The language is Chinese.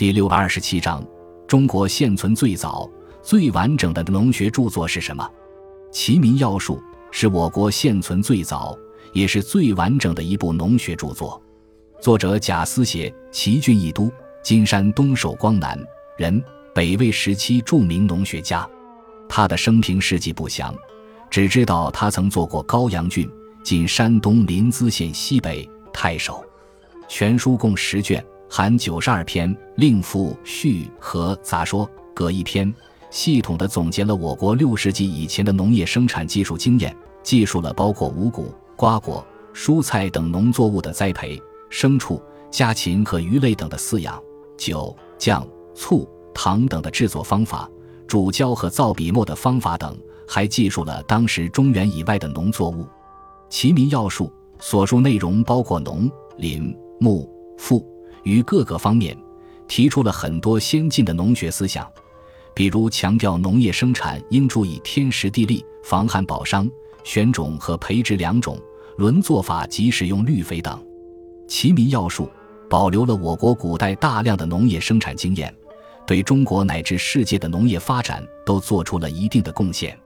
第六百二十七章：中国现存最早、最完整的农学著作是什么？《齐民要术》是我国现存最早也是最完整的一部农学著作。作者贾思勰，齐郡义都（今山东寿光南）人，北魏时期著名农学家。他的生平事迹不详，只知道他曾做过高阳郡（今山东临淄县西北）太守。全书共十卷，含九十二篇，另附序和杂说各一篇，系统的总结了我国六世纪以前的农业生产技术经验，记述了包括五谷、瓜果、蔬菜等农作物的栽培。牲畜、家禽和鱼类等的饲养，酒、酱、醋、糖等的制作方法，煮胶和造笔墨的方法等，还记述了当时中原以外的农作物。《齐民要术》所述内容包括农、林、牧、副、于各个方面，提出了很多先进的农学思想，比如强调农业生产应注意天时地利、防旱保墒、选种和培植良种、轮作法及使用绿肥等。《齐民要术》保留了我国古代大量的农业生产经验，对中国乃至世界的农业发展都做出了一定的贡献。